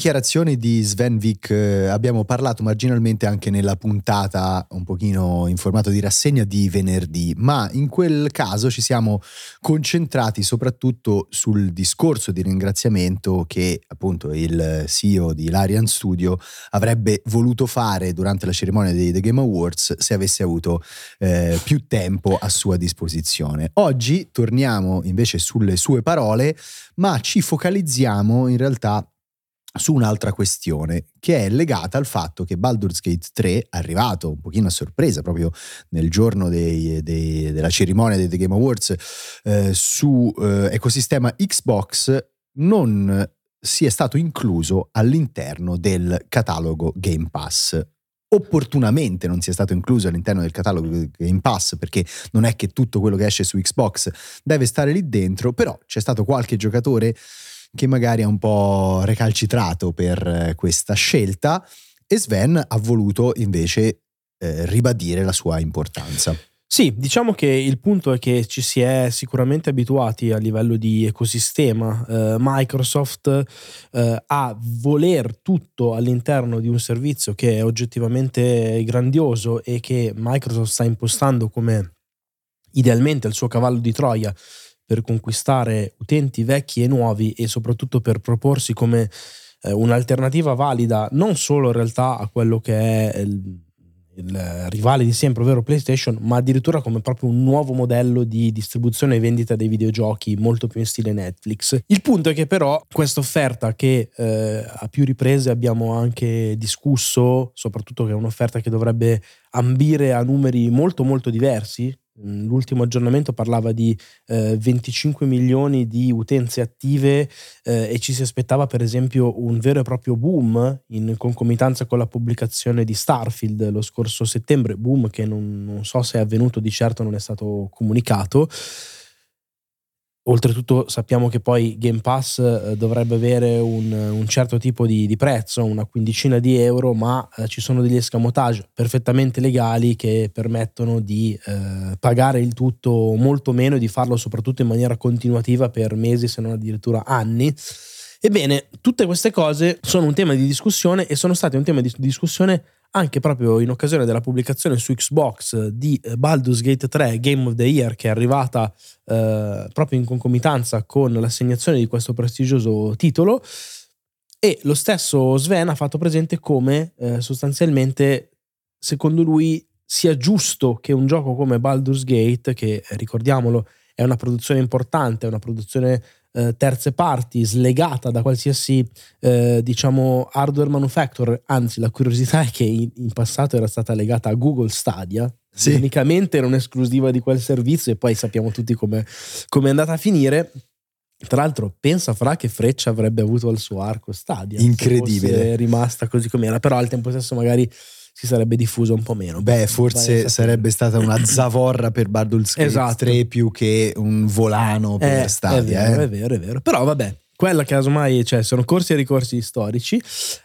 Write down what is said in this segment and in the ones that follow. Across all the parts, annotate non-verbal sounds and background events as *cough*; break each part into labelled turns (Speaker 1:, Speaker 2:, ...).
Speaker 1: Dichiarazioni di Sven Vick eh, abbiamo parlato marginalmente anche nella puntata un pochino in formato di rassegna di venerdì, ma in quel caso ci siamo concentrati soprattutto sul discorso di ringraziamento che appunto il CEO di Larian Studio avrebbe voluto fare durante la cerimonia dei The Game Awards se avesse avuto eh, più tempo a sua disposizione. Oggi torniamo invece sulle sue parole, ma ci focalizziamo in realtà su un'altra questione che è legata al fatto che Baldur's Gate 3, arrivato un pochino a sorpresa proprio nel giorno dei, dei, della cerimonia dei The Game Awards eh, su eh, ecosistema Xbox, non sia stato incluso all'interno del catalogo Game Pass. Opportunamente non sia stato incluso all'interno del catalogo Game Pass perché non è che tutto quello che esce su Xbox deve stare lì dentro, però c'è stato qualche giocatore che magari ha un po' recalcitrato per eh, questa scelta e Sven ha voluto invece eh, ribadire la sua importanza.
Speaker 2: Sì, diciamo che il punto è che ci si è sicuramente abituati a livello di ecosistema. Eh, Microsoft eh, a voler tutto all'interno di un servizio che è oggettivamente grandioso e che Microsoft sta impostando come idealmente il suo cavallo di Troia per conquistare utenti vecchi e nuovi e soprattutto per proporsi come eh, un'alternativa valida non solo in realtà a quello che è il, il rivale di sempre, ovvero PlayStation, ma addirittura come proprio un nuovo modello di distribuzione e vendita dei videogiochi molto più in stile Netflix. Il punto è che però questa offerta che eh, a più riprese abbiamo anche discusso, soprattutto che è un'offerta che dovrebbe ambire a numeri molto molto diversi, l'ultimo aggiornamento parlava di eh, 25 milioni di utenze attive eh, e ci si aspettava per esempio un vero e proprio boom in concomitanza con la pubblicazione di Starfield lo scorso settembre, boom che non, non so se è avvenuto, di certo non è stato comunicato. Oltretutto sappiamo che poi Game Pass eh, dovrebbe avere un, un certo tipo di, di, prezzo, una quindicina di euro, ma eh, ci sono degli escamotage perfettamente legali che permettono di eh, pagare il tutto molto meno e di farlo soprattutto in maniera continuativa per mesi, se non addirittura anni. Ebbene, tutte queste cose sono un tema di discussione e sono state un tema di discussione anche proprio in occasione della pubblicazione su Xbox di eh, Baldur's Gate 3 Game of the Year che è arrivata eh, proprio in concomitanza con l'assegnazione di questo prestigioso titolo. E lo stesso Sven ha fatto presente come eh, sostanzialmente secondo lui sia giusto che un gioco come Baldur's Gate che ricordiamolo è una produzione importante, è una produzione eh, terze parti, slegata da qualsiasi eh, diciamo hardware manufacturer, anzi la curiosità è che in, in passato era stata legata a Google Stadia, sì. unicamente era un'esclusiva di quel servizio e poi sappiamo tutti come è andata a finire. Tra l'altro, pensa fra che freccia avrebbe avuto al suo arco Stadia.
Speaker 1: Incredibile.
Speaker 2: È rimasta così com'era, però al tempo stesso magari si sarebbe diffuso un po' meno.
Speaker 1: Beh, forse sarebbe stata una *clears throat* zavorra per Baldur's Gate esatto. 3 più che un volano per
Speaker 2: eh,
Speaker 1: Stadia.
Speaker 2: È vero,
Speaker 1: eh.
Speaker 2: è vero, è vero. Però vabbè, quella casomai, cioè, sono corsi e ricorsi storici.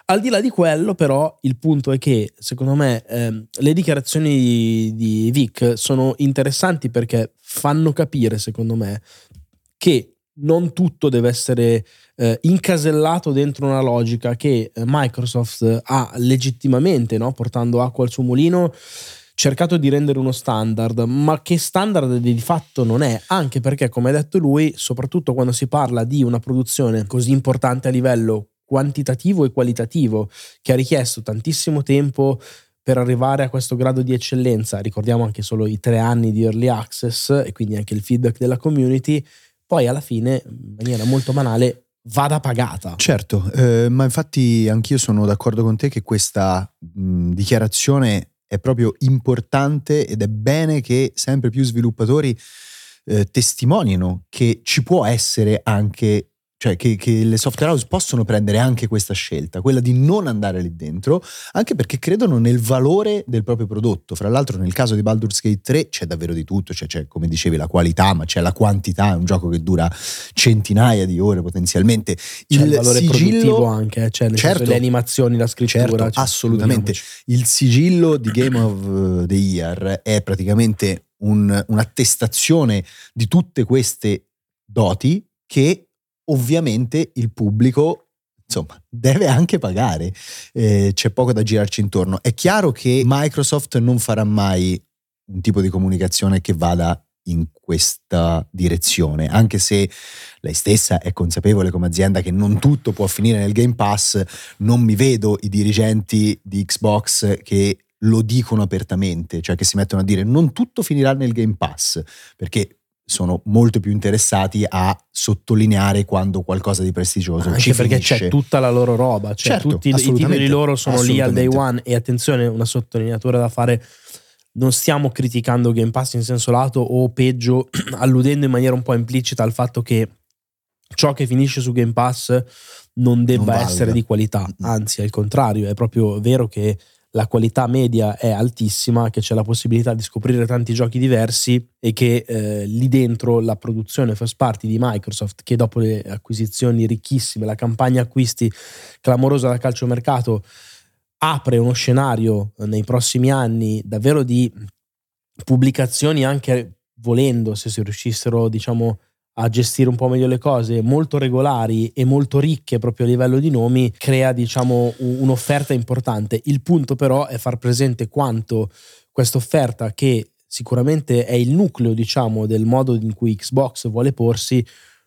Speaker 2: Al di là di quello, però, il punto è che, secondo me, ehm, le dichiarazioni di Vic sono interessanti perché fanno capire, secondo me, che non tutto deve essere eh, incasellato dentro una logica che eh, Microsoft ha legittimamente, no? portando acqua al suo mulino, cercato di rendere uno standard, ma che standard di fatto non è, anche perché, come ha detto lui, soprattutto quando si parla di una produzione così importante a livello quantitativo e qualitativo, che ha richiesto tantissimo tempo per arrivare a questo grado di eccellenza, ricordiamo anche solo i tre anni di early access e quindi anche il feedback della community, poi alla fine, in maniera molto banale, vada pagata.
Speaker 1: Certo, eh, ma infatti anch'io sono d'accordo con te che questa mh, dichiarazione è proprio importante ed è bene che sempre più sviluppatori eh, testimonino che ci può essere anche cioè che, che, le software house possono prendere anche questa scelta, quella di non andare lì dentro, anche perché credono nel valore del proprio prodotto. Fra l'altro nel caso di Baldur's Gate 3 c'è davvero di tutto, cioè, c'è come dicevi la qualità, ma c'è la quantità, è un gioco che dura centinaia di ore potenzialmente.
Speaker 2: Il, il valore sigillo, produttivo anche, cioè certo, le animazioni, la scrittura.
Speaker 1: Certo, cioè, assolutamente. Il sigillo di Game of the Year è praticamente un, un'attestazione di tutte queste doti che ovviamente il pubblico insomma, deve anche pagare. Eh, c'è poco da girarci intorno. È chiaro che Microsoft non farà mai un tipo di comunicazione che vada in questa direzione, anche se lei stessa è consapevole come azienda che non tutto può finire nel Game Pass, non mi vedo i dirigenti di Xbox che lo dicono apertamente, cioè che si mettono a dire non tutto finirà nel Game Pass, perché sono molto più interessati a sottolineare quando qualcosa di prestigioso
Speaker 2: Anche
Speaker 1: ci
Speaker 2: perché
Speaker 1: finisce.
Speaker 2: c'è tutta la loro roba, cioè
Speaker 1: Certo,
Speaker 2: tutti i- titoli loro sono lì al day one e attenzione, una sottolineatura da fare non stiamo criticando Game Pass in senso lato o peggio *clears throat* alludendo in maniera un po' implicita al fatto che ciò che finisce su Game Pass non debba
Speaker 1: Non
Speaker 2: essere di qualità,
Speaker 1: Mm-mm.
Speaker 2: anzi al contrario, è proprio vero che la qualità media è altissima, che c'è la possibilità di scoprire tanti giochi diversi e che eh, lì dentro la produzione first party di Microsoft, che dopo le acquisizioni ricchissime, la campagna acquisti clamorosa da calciomercato, apre uno scenario eh, nei prossimi anni davvero di pubblicazioni anche volendo, se si riuscissero diciamo a gestire un po' meglio le cose, molto regolari e molto ricche proprio a livello di nomi, crea diciamo un'offerta importante. Il punto però è far presente quanto questa offerta che sicuramente è il nucleo diciamo del modo in cui Xbox vuole porsi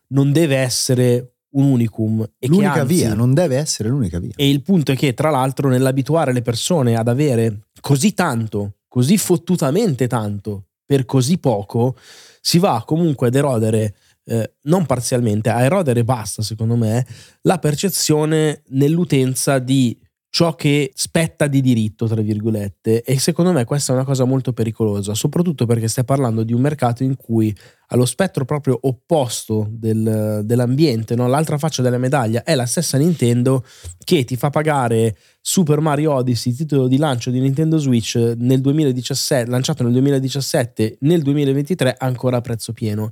Speaker 2: non deve essere un unicum e che
Speaker 1: l'unica
Speaker 2: anzi-
Speaker 1: via, non deve essere l'unica via.
Speaker 2: e il punto è che, tra l'altro, nell'abituare le persone ad avere così tanto, così fottutamente tanto, per così poco, si va comunque ad erodere, eh, non parzialmente, a erodere basta, secondo me, la percezione nell'utenza di ciò che spetta di diritto, tra virgolette. E secondo me questa è una cosa molto pericolosa, soprattutto perché stai parlando di un mercato in cui allo spettro proprio opposto del- dell'ambiente, no? l'altra faccia della medaglia è la stessa Nintendo che ti fa pagare Super Mario Odyssey, titolo di lancio di Nintendo Switch nel 2017, lanciato nel 2017, nel 2023 ancora a prezzo pieno.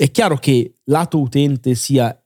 Speaker 2: È chiaro che lato utente sia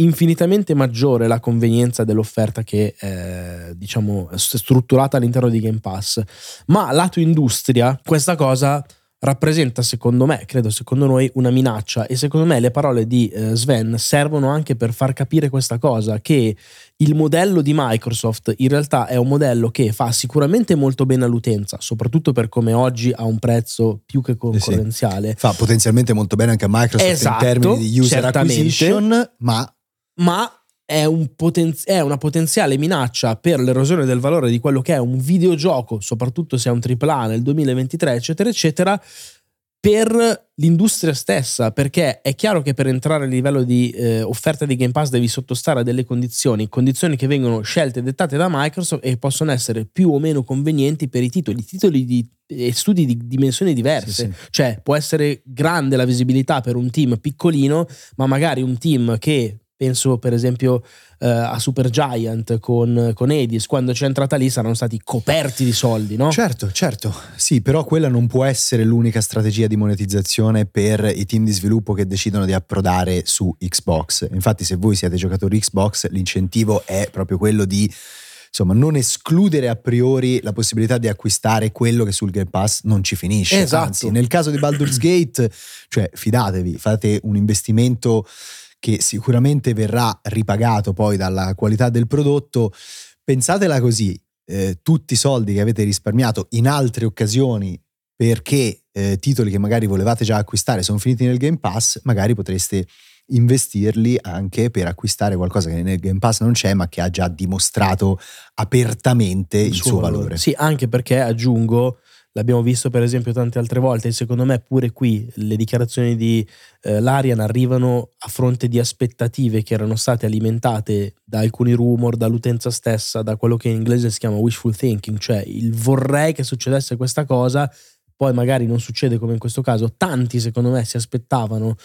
Speaker 2: infinitamente maggiore la convenienza dell'offerta che è diciamo strutturata all'interno di Game Pass, ma lato industria questa cosa rappresenta secondo me, credo secondo noi, una minaccia. E secondo me le parole di eh, Sven servono anche per far capire questa cosa, che il modello di Microsoft in realtà è un modello che fa sicuramente molto bene all'utenza, soprattutto per come oggi ha un prezzo più che concorrenziale,
Speaker 1: Fa potenzialmente molto bene anche a Microsoft
Speaker 2: Esatto,
Speaker 1: in termini di user acquisition, ma
Speaker 2: ma è, un poten- è una potenziale minaccia per l'erosione del valore di quello che è un videogioco, soprattutto se è un AAA nel 2023, eccetera, eccetera, per l'industria stessa, perché è chiaro che per entrare a livello di eh, offerta di Game Pass devi sottostare a delle condizioni, condizioni che vengono scelte e dettate da Microsoft e possono essere più o meno convenienti per i titoli, titoli di, e studi di dimensioni diverse.
Speaker 1: Sì, sì.
Speaker 2: Cioè può essere grande la visibilità per un team piccolino, ma magari un team che penso per esempio eh, a Super Giant con, con Edis, quando c'è entrata lì saranno stati coperti di soldi, no?
Speaker 1: Certo, certo. Sì, però quella non può essere l'unica strategia di monetizzazione per i team di sviluppo che decidono di approdare su Xbox. Infatti, se voi siete giocatori Xbox, l'incentivo è proprio quello di insomma non escludere a priori la possibilità di acquistare quello che sul Game Pass non ci finisce.
Speaker 2: Esatto.
Speaker 1: Anzi, nel caso di Baldur's Gate, cioè fidatevi, fate un investimento che sicuramente verrà ripagato poi dalla qualità del prodotto. Pensatela così, eh, tutti i soldi che avete risparmiato in altre occasioni perché eh, titoli che magari volevate già acquistare sono finiti nel Game Pass, magari potreste investirli anche per acquistare qualcosa che nel Game Pass non c'è ma che ha già dimostrato apertamente il, suo, valore.
Speaker 2: Sì, anche perché aggiungo, l'abbiamo visto per esempio tante altre volte, e secondo me pure qui le dichiarazioni di eh, Larian arrivano a fronte di aspettative che erano state alimentate da alcuni rumor, dall'utenza stessa, da quello che in inglese si chiama wishful thinking, cioè il vorrei che succedesse questa cosa, poi magari non succede come in questo caso. Tanti secondo me si aspettavano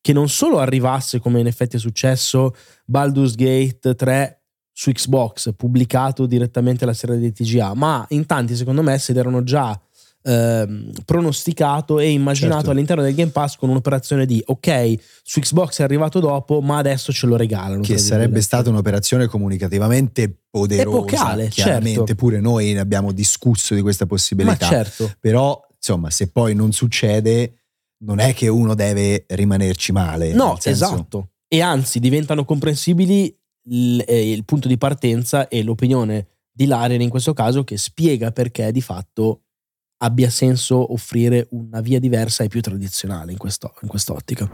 Speaker 2: che non solo arrivasse come in effetti è successo Baldur's Gate 3 su Xbox pubblicato direttamente alla serie di TGA, ma in tanti secondo me se l'erano già ehm, pronosticato e immaginato
Speaker 1: Certo.
Speaker 2: all'interno del Game Pass con un'operazione di ok, su Xbox è arrivato dopo, ma adesso ce lo regalano.
Speaker 1: Che sarebbe stata un'operazione comunicativamente poderosa.
Speaker 2: Epocale,
Speaker 1: Chiaramente
Speaker 2: certo.
Speaker 1: pure noi ne abbiamo discusso di questa
Speaker 2: Ma
Speaker 1: possibilità.
Speaker 2: certo,
Speaker 1: Però, insomma, se poi non succede, non è che uno deve rimanerci male.
Speaker 2: no,
Speaker 1: senso-
Speaker 2: esatto. E anzi diventano comprensibili il, eh, il punto di partenza e l'opinione di Larian in questo caso che spiega perché di fatto abbia senso offrire una via diversa e più tradizionale in, questo, in quest'ottica.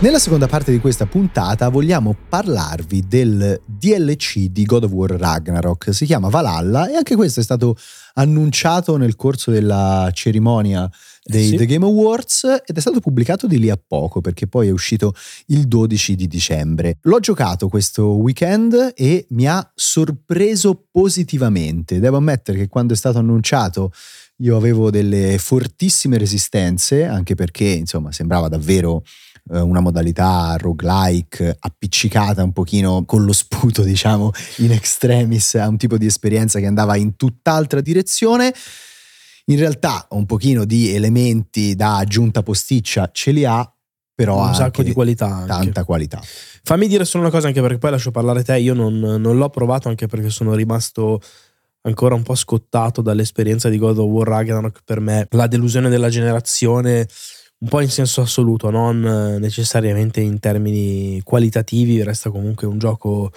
Speaker 1: Nella seconda parte di questa puntata vogliamo parlarvi del DLC di God of War Ragnarok. Si chiama Valhalla e anche questo è stato annunciato nel corso della cerimonia dei sì. The Game Awards ed è stato pubblicato di lì a poco perché poi è uscito il 12 di dicembre. L'ho giocato questo weekend e mi ha sorpreso positivamente. Devo ammettere che quando è stato annunciato io avevo delle fortissime resistenze anche perché insomma sembrava davvero eh, una modalità roguelike appiccicata un pochino con lo sputo *laughs* diciamo in extremis a un tipo di esperienza che andava in tutt'altra direzione in realtà un pochino di elementi da aggiunta posticcia ce li ha, però
Speaker 2: un sacco di qualità.
Speaker 1: Anche. Tanta qualità.
Speaker 2: Fammi dire solo una cosa anche perché poi lascio parlare te, io non, non l'ho provato anche perché sono rimasto ancora un po' scottato dall'esperienza di God of War Ragnarok per me, la delusione della generazione un po' in senso assoluto, non necessariamente in termini qualitativi, resta comunque un gioco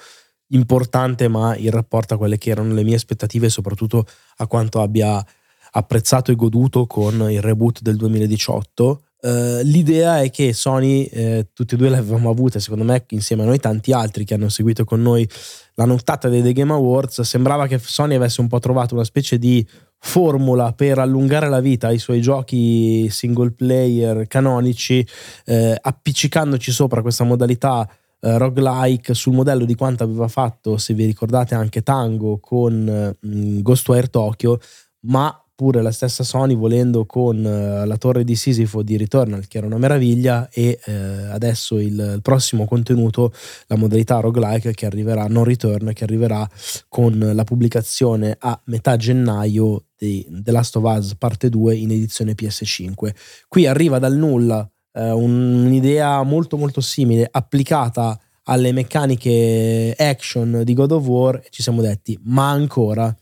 Speaker 2: importante, ma in rapporto a quelle che erano le mie aspettative e soprattutto a quanto abbia apprezzato e goduto con il reboot del 2018. Uh, eh, l'idea è che Sony, eh, tutti e due l'avevamo avuta, secondo me, insieme a noi tanti altri che hanno seguito con noi la nottata dei The Game Awards. Sembrava che Sony avesse un po' trovato una specie di formula per allungare la vita ai suoi giochi single player canonici, eh, appiccicandoci sopra questa modalità eh, roguelike sul modello di quanto aveva fatto, se vi ricordate, anche Tango con mm, Ghostwire Tokyo, ma pure la stessa Sony volendo con uh, la torre di Sisifo di Returnal che era una meraviglia e uh, adesso il, il, prossimo contenuto la modalità roguelike che arriverà non return che arriverà con la pubblicazione a metà gennaio di The Last of Us parte 2 in edizione PS5 qui arriva dal nulla uh, un'idea molto molto simile applicata alle meccaniche action di God of War ci siamo detti ma ancora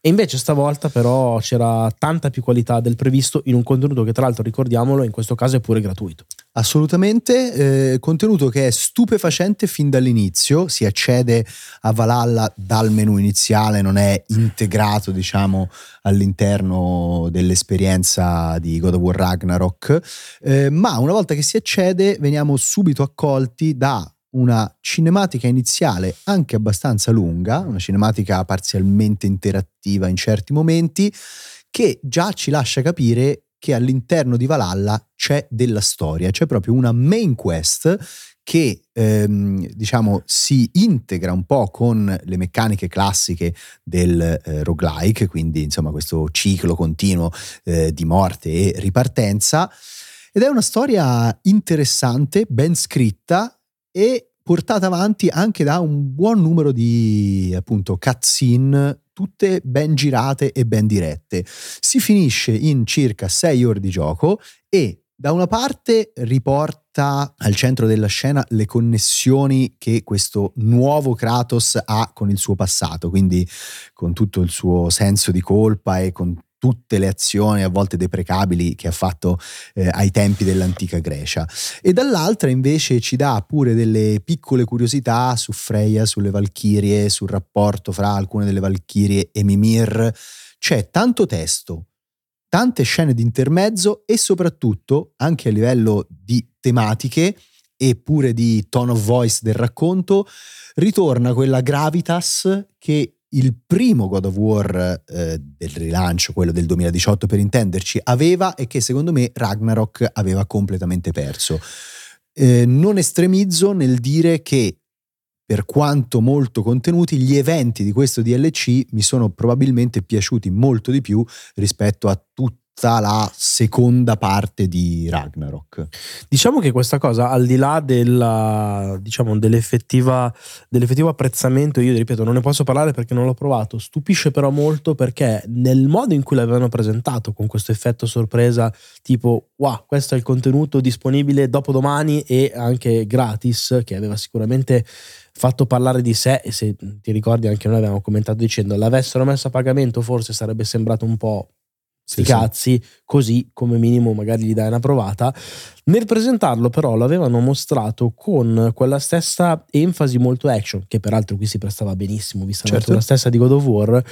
Speaker 2: e invece stavolta però c'era tanta più qualità del previsto in un contenuto che tra l'altro ricordiamolo in questo caso è pure gratuito.
Speaker 1: Assolutamente, eh, contenuto che è stupefacente fin dall'inizio, si accede a Valhalla dal menu iniziale, non è integrato diciamo all'interno dell'esperienza di God of War Ragnarok, eh, ma una volta che si accede veniamo subito accolti da una cinematica iniziale anche abbastanza lunga, una cinematica parzialmente interattiva in certi momenti, che già ci lascia capire che all'interno di Valhalla c'è della storia, c'è proprio una main quest che ehm, diciamo si integra un po' con le meccaniche classiche del eh, roguelike, quindi insomma questo ciclo continuo eh, di morte e ripartenza. Ed è una storia interessante, ben scritta, e portata avanti anche da un buon numero di appunto cutscene tutte ben girate e ben dirette. Si finisce in circa 6 ore di gioco e da una parte riporta al centro della scena le connessioni che questo nuovo Kratos ha con il suo passato, quindi con tutto il suo senso di colpa e con tutte le azioni a volte deprecabili che ha fatto eh, ai tempi dell'antica Grecia e dall'altra invece ci dà pure delle piccole curiosità su Freya, sulle Valchirie, sul rapporto fra alcune delle Valchirie e Mimir. C'è tanto testo, tante scene di intermezzo e soprattutto anche a livello di tematiche e pure di tone of voice del racconto ritorna quella gravitas che il primo God of War eh, del rilancio, quello del 2018 per intenderci, aveva e che secondo me Ragnarok aveva completamente perso. Eh, non estremizzo nel dire che per quanto molto contenuti, gli eventi di questo DLC mi sono probabilmente piaciuti molto di più rispetto a tutti la seconda parte di Ragnarok.
Speaker 2: Diciamo che questa cosa, al di là della, diciamo, dell'effettivo apprezzamento, io ripeto, non ne posso parlare perché non l'ho provato, stupisce però molto perché nel modo in cui l'avevano presentato, con questo effetto sorpresa, tipo, wow, questo è il contenuto disponibile dopo domani e anche gratis, che aveva sicuramente fatto parlare di sé e se ti ricordi anche noi avevamo commentato dicendo l'avessero messo a pagamento forse sarebbe sembrato un po' sti
Speaker 1: Sì,
Speaker 2: cazzi, così come minimo magari gli dai una provata. Nel presentarlo però l'avevano mostrato con quella stessa enfasi molto action, che peraltro qui si prestava benissimo, vista la
Speaker 1: Certo.
Speaker 2: natura stessa di God of War,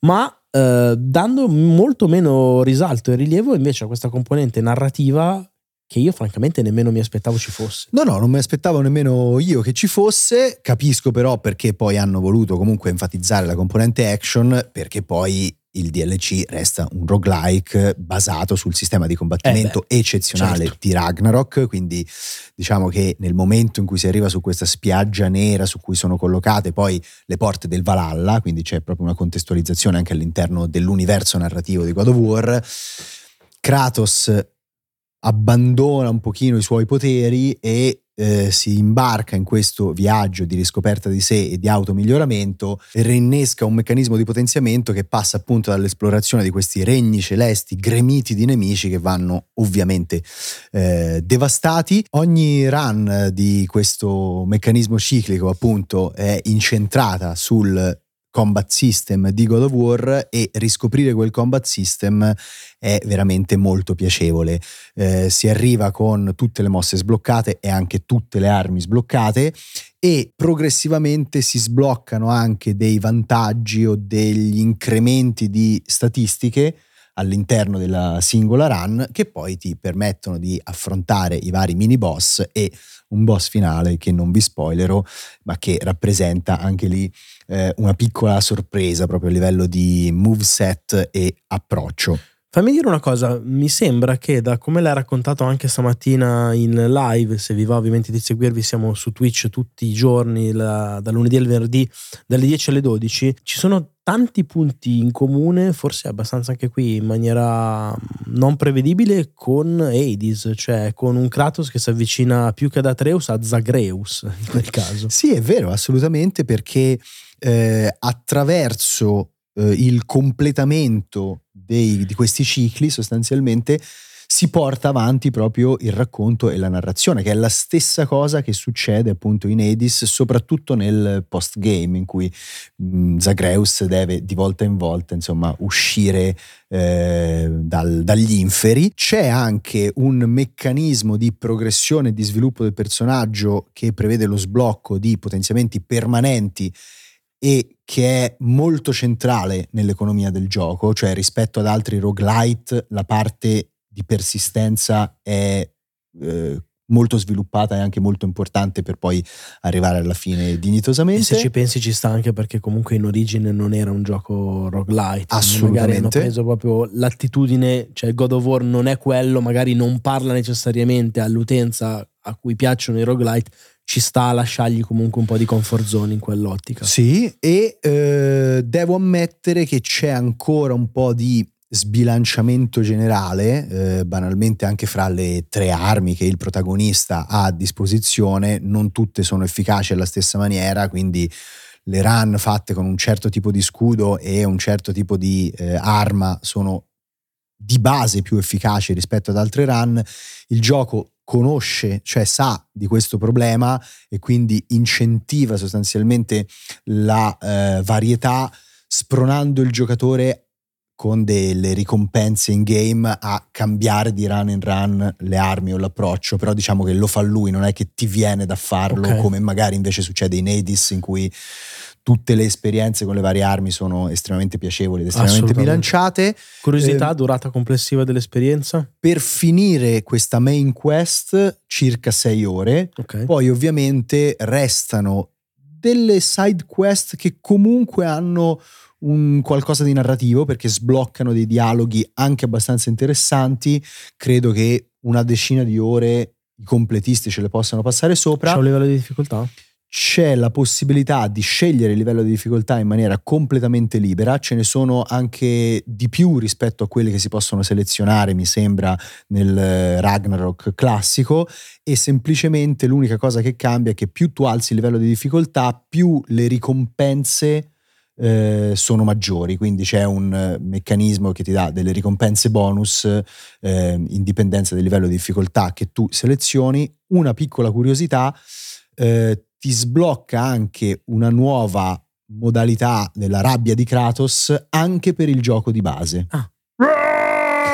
Speaker 2: ma eh, dando molto meno risalto e rilievo invece a questa componente narrativa che io francamente nemmeno mi aspettavo ci fosse.
Speaker 1: No, no, non mi aspettavo nemmeno io che ci fosse. Capisco però perché poi hanno voluto comunque enfatizzare la componente action, perché poi il DLC resta un roguelike basato sul sistema di combattimento eccezionale
Speaker 2: certo.
Speaker 1: di Ragnarok. Quindi diciamo che nel momento in cui si arriva su questa spiaggia nera su cui sono collocate poi le porte del Valhalla, quindi c'è proprio una contestualizzazione anche all'interno dell'universo narrativo di God of War. Kratos abbandona un pochino i suoi poteri e eh, si imbarca in questo viaggio di riscoperta di sé e di automiglioramento rinnesca un meccanismo di potenziamento che passa appunto dall'esplorazione di questi regni celesti gremiti di nemici che vanno ovviamente eh, devastati. Ogni run di questo meccanismo ciclico appunto è incentrata sul combat system di God of War e riscoprire quel combat system è veramente molto piacevole. Eh, si arriva con tutte le mosse sbloccate e anche tutte le armi sbloccate e progressivamente si sbloccano anche dei vantaggi o degli incrementi di statistiche all'interno della singola run che poi ti permettono di affrontare i vari mini boss e un boss finale che non vi spoilerò ma che rappresenta anche lì eh, una piccola sorpresa proprio a livello di moveset e approccio.
Speaker 2: Fammi dire una cosa, mi sembra che da come l'hai raccontato anche stamattina in live, se vi va ovviamente di seguirvi, siamo su Twitch tutti i giorni, la, dal lunedì al venerdì, dalle 10 alle 12, ci sono tanti punti in comune, forse abbastanza anche qui in maniera non prevedibile, con Hades, cioè con un Kratos che si avvicina più che ad Atreus a Zagreus in quel caso.
Speaker 1: Sì, è vero, assolutamente, perché eh, attraverso eh, il completamento dei- di questi cicli sostanzialmente si porta avanti proprio il racconto e la narrazione, che è la stessa cosa che succede appunto in Hades, soprattutto nel post-game, in cui mh, Zagreus deve di volta in volta insomma uscire eh, dal- dagli inferi. C'è anche un meccanismo di progressione e di sviluppo del personaggio che prevede lo sblocco di potenziamenti permanenti e che è molto centrale nell'economia del gioco, cioè rispetto ad altri roguelite la parte di persistenza è eh, molto sviluppata e anche molto importante per poi arrivare alla fine
Speaker 2: E
Speaker 1: dignitosamente.
Speaker 2: se ci pensi ci sta anche perché comunque in origine non era un gioco roguelite.
Speaker 1: Assolutamente.
Speaker 2: Magari hanno preso proprio l'attitudine, cioè God of War non è quello, magari non parla necessariamente all'utenza a cui piacciono i roguelite, ci sta a lasciargli comunque un po' di comfort zone in quell'ottica.
Speaker 1: Sì, e eh, devo ammettere che c'è ancora un po' di sbilanciamento generale, eh, banalmente anche fra le tre armi che il protagonista ha a disposizione, non tutte sono efficaci alla stessa maniera, quindi le run fatte con un certo tipo di scudo e un certo tipo di eh, arma sono di base più efficaci rispetto ad altre run. Il gioco conosce, cioè sa di questo problema e quindi incentiva sostanzialmente la eh, varietà spronando il giocatore con delle ricompense in game a cambiare di run in run le armi o l'approccio, però diciamo che lo fa lui, non è che ti viene da farlo
Speaker 2: Ok.
Speaker 1: come magari invece succede in Hades in cui tutte le esperienze con le varie armi sono estremamente piacevoli ed estremamente bilanciate.
Speaker 2: Curiosità,
Speaker 1: Ehm,
Speaker 2: durata complessiva dell'esperienza?
Speaker 1: Per finire questa main quest circa 6 ore,
Speaker 2: Ok.
Speaker 1: poi ovviamente restano delle side quest che comunque hanno un qualcosa di narrativo perché sbloccano dei dialoghi anche abbastanza interessanti. Credo che una decina di ore i completisti ce le possano passare sopra.
Speaker 2: C'è un livello di difficoltà?
Speaker 1: C'è la possibilità di scegliere il livello di difficoltà in maniera completamente libera, ce ne sono anche di più rispetto a quelli che si possono selezionare, mi sembra, nel eh, Ragnarok classico e semplicemente l'unica cosa che cambia è che più tu alzi il livello di difficoltà, più le ricompense eh, sono maggiori, quindi c'è un eh, meccanismo che ti dà delle ricompense bonus eh, in dipendenza del livello di difficoltà che tu selezioni. Una piccola curiosità, eh, ti sblocca anche una nuova modalità della rabbia di Kratos anche per il gioco di base.
Speaker 2: Ah.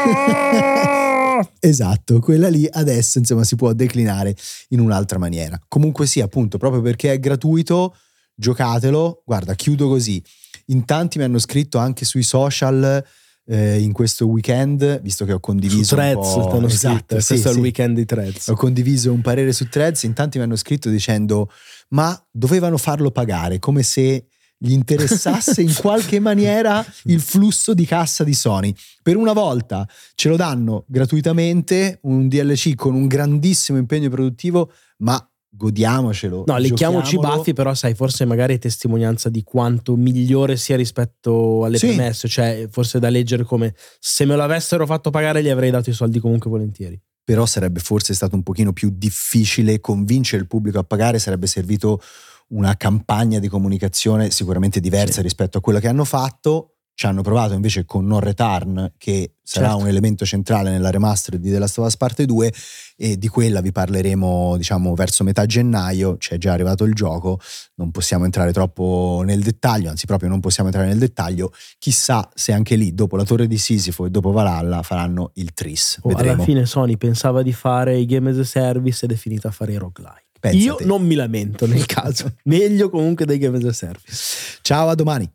Speaker 2: *laughs*
Speaker 1: esatto, quella lì adesso insomma si può declinare in un'altra maniera. Comunque sì, appunto, proprio perché è gratuito, giocatelo. Guarda, chiudo così. In tanti mi hanno scritto anche sui social eh, in questo weekend, visto che ho condiviso
Speaker 2: su Threads,
Speaker 1: un po',
Speaker 2: esatto, sì, questo sì, è il weekend di Threads.
Speaker 1: Ho condiviso un parere su Threads, in tanti mi hanno scritto dicendo "Ma dovevano farlo pagare", come se gli interessasse in *laughs* qualche maniera il flusso di cassa di Sony. Per una volta ce lo danno gratuitamente, un DLC con un grandissimo impegno produttivo, ma godiamocelo.
Speaker 2: No, lecchiamoci i baffi, però sai, forse magari è testimonianza di quanto migliore sia rispetto alle sì. premesse, cioè forse da leggere come se me l'avessero fatto pagare gli avrei dato i soldi comunque volentieri.
Speaker 1: Però sarebbe forse stato un pochino più difficile convincere il pubblico a pagare, sarebbe servito una campagna di comunicazione sicuramente diversa sì. rispetto a quella che hanno fatto. Ci hanno provato invece con Non Return, che sarà certo. un elemento centrale nella remaster di The Last of Us Parte 2 e di quella vi parleremo diciamo verso metà gennaio, c'è già arrivato il gioco, non possiamo entrare troppo nel dettaglio, anzi proprio non possiamo entrare nel dettaglio, chissà se anche lì dopo la Torre di Sisifo e dopo Valhalla faranno il Tris.
Speaker 2: Oh, alla fine Sony pensava di fare i game as a service ed è finita a fare i roguelike. Pensate. Io non mi lamento nel caso. *laughs* Meglio comunque dei game as a service.
Speaker 1: Ciao, a domani.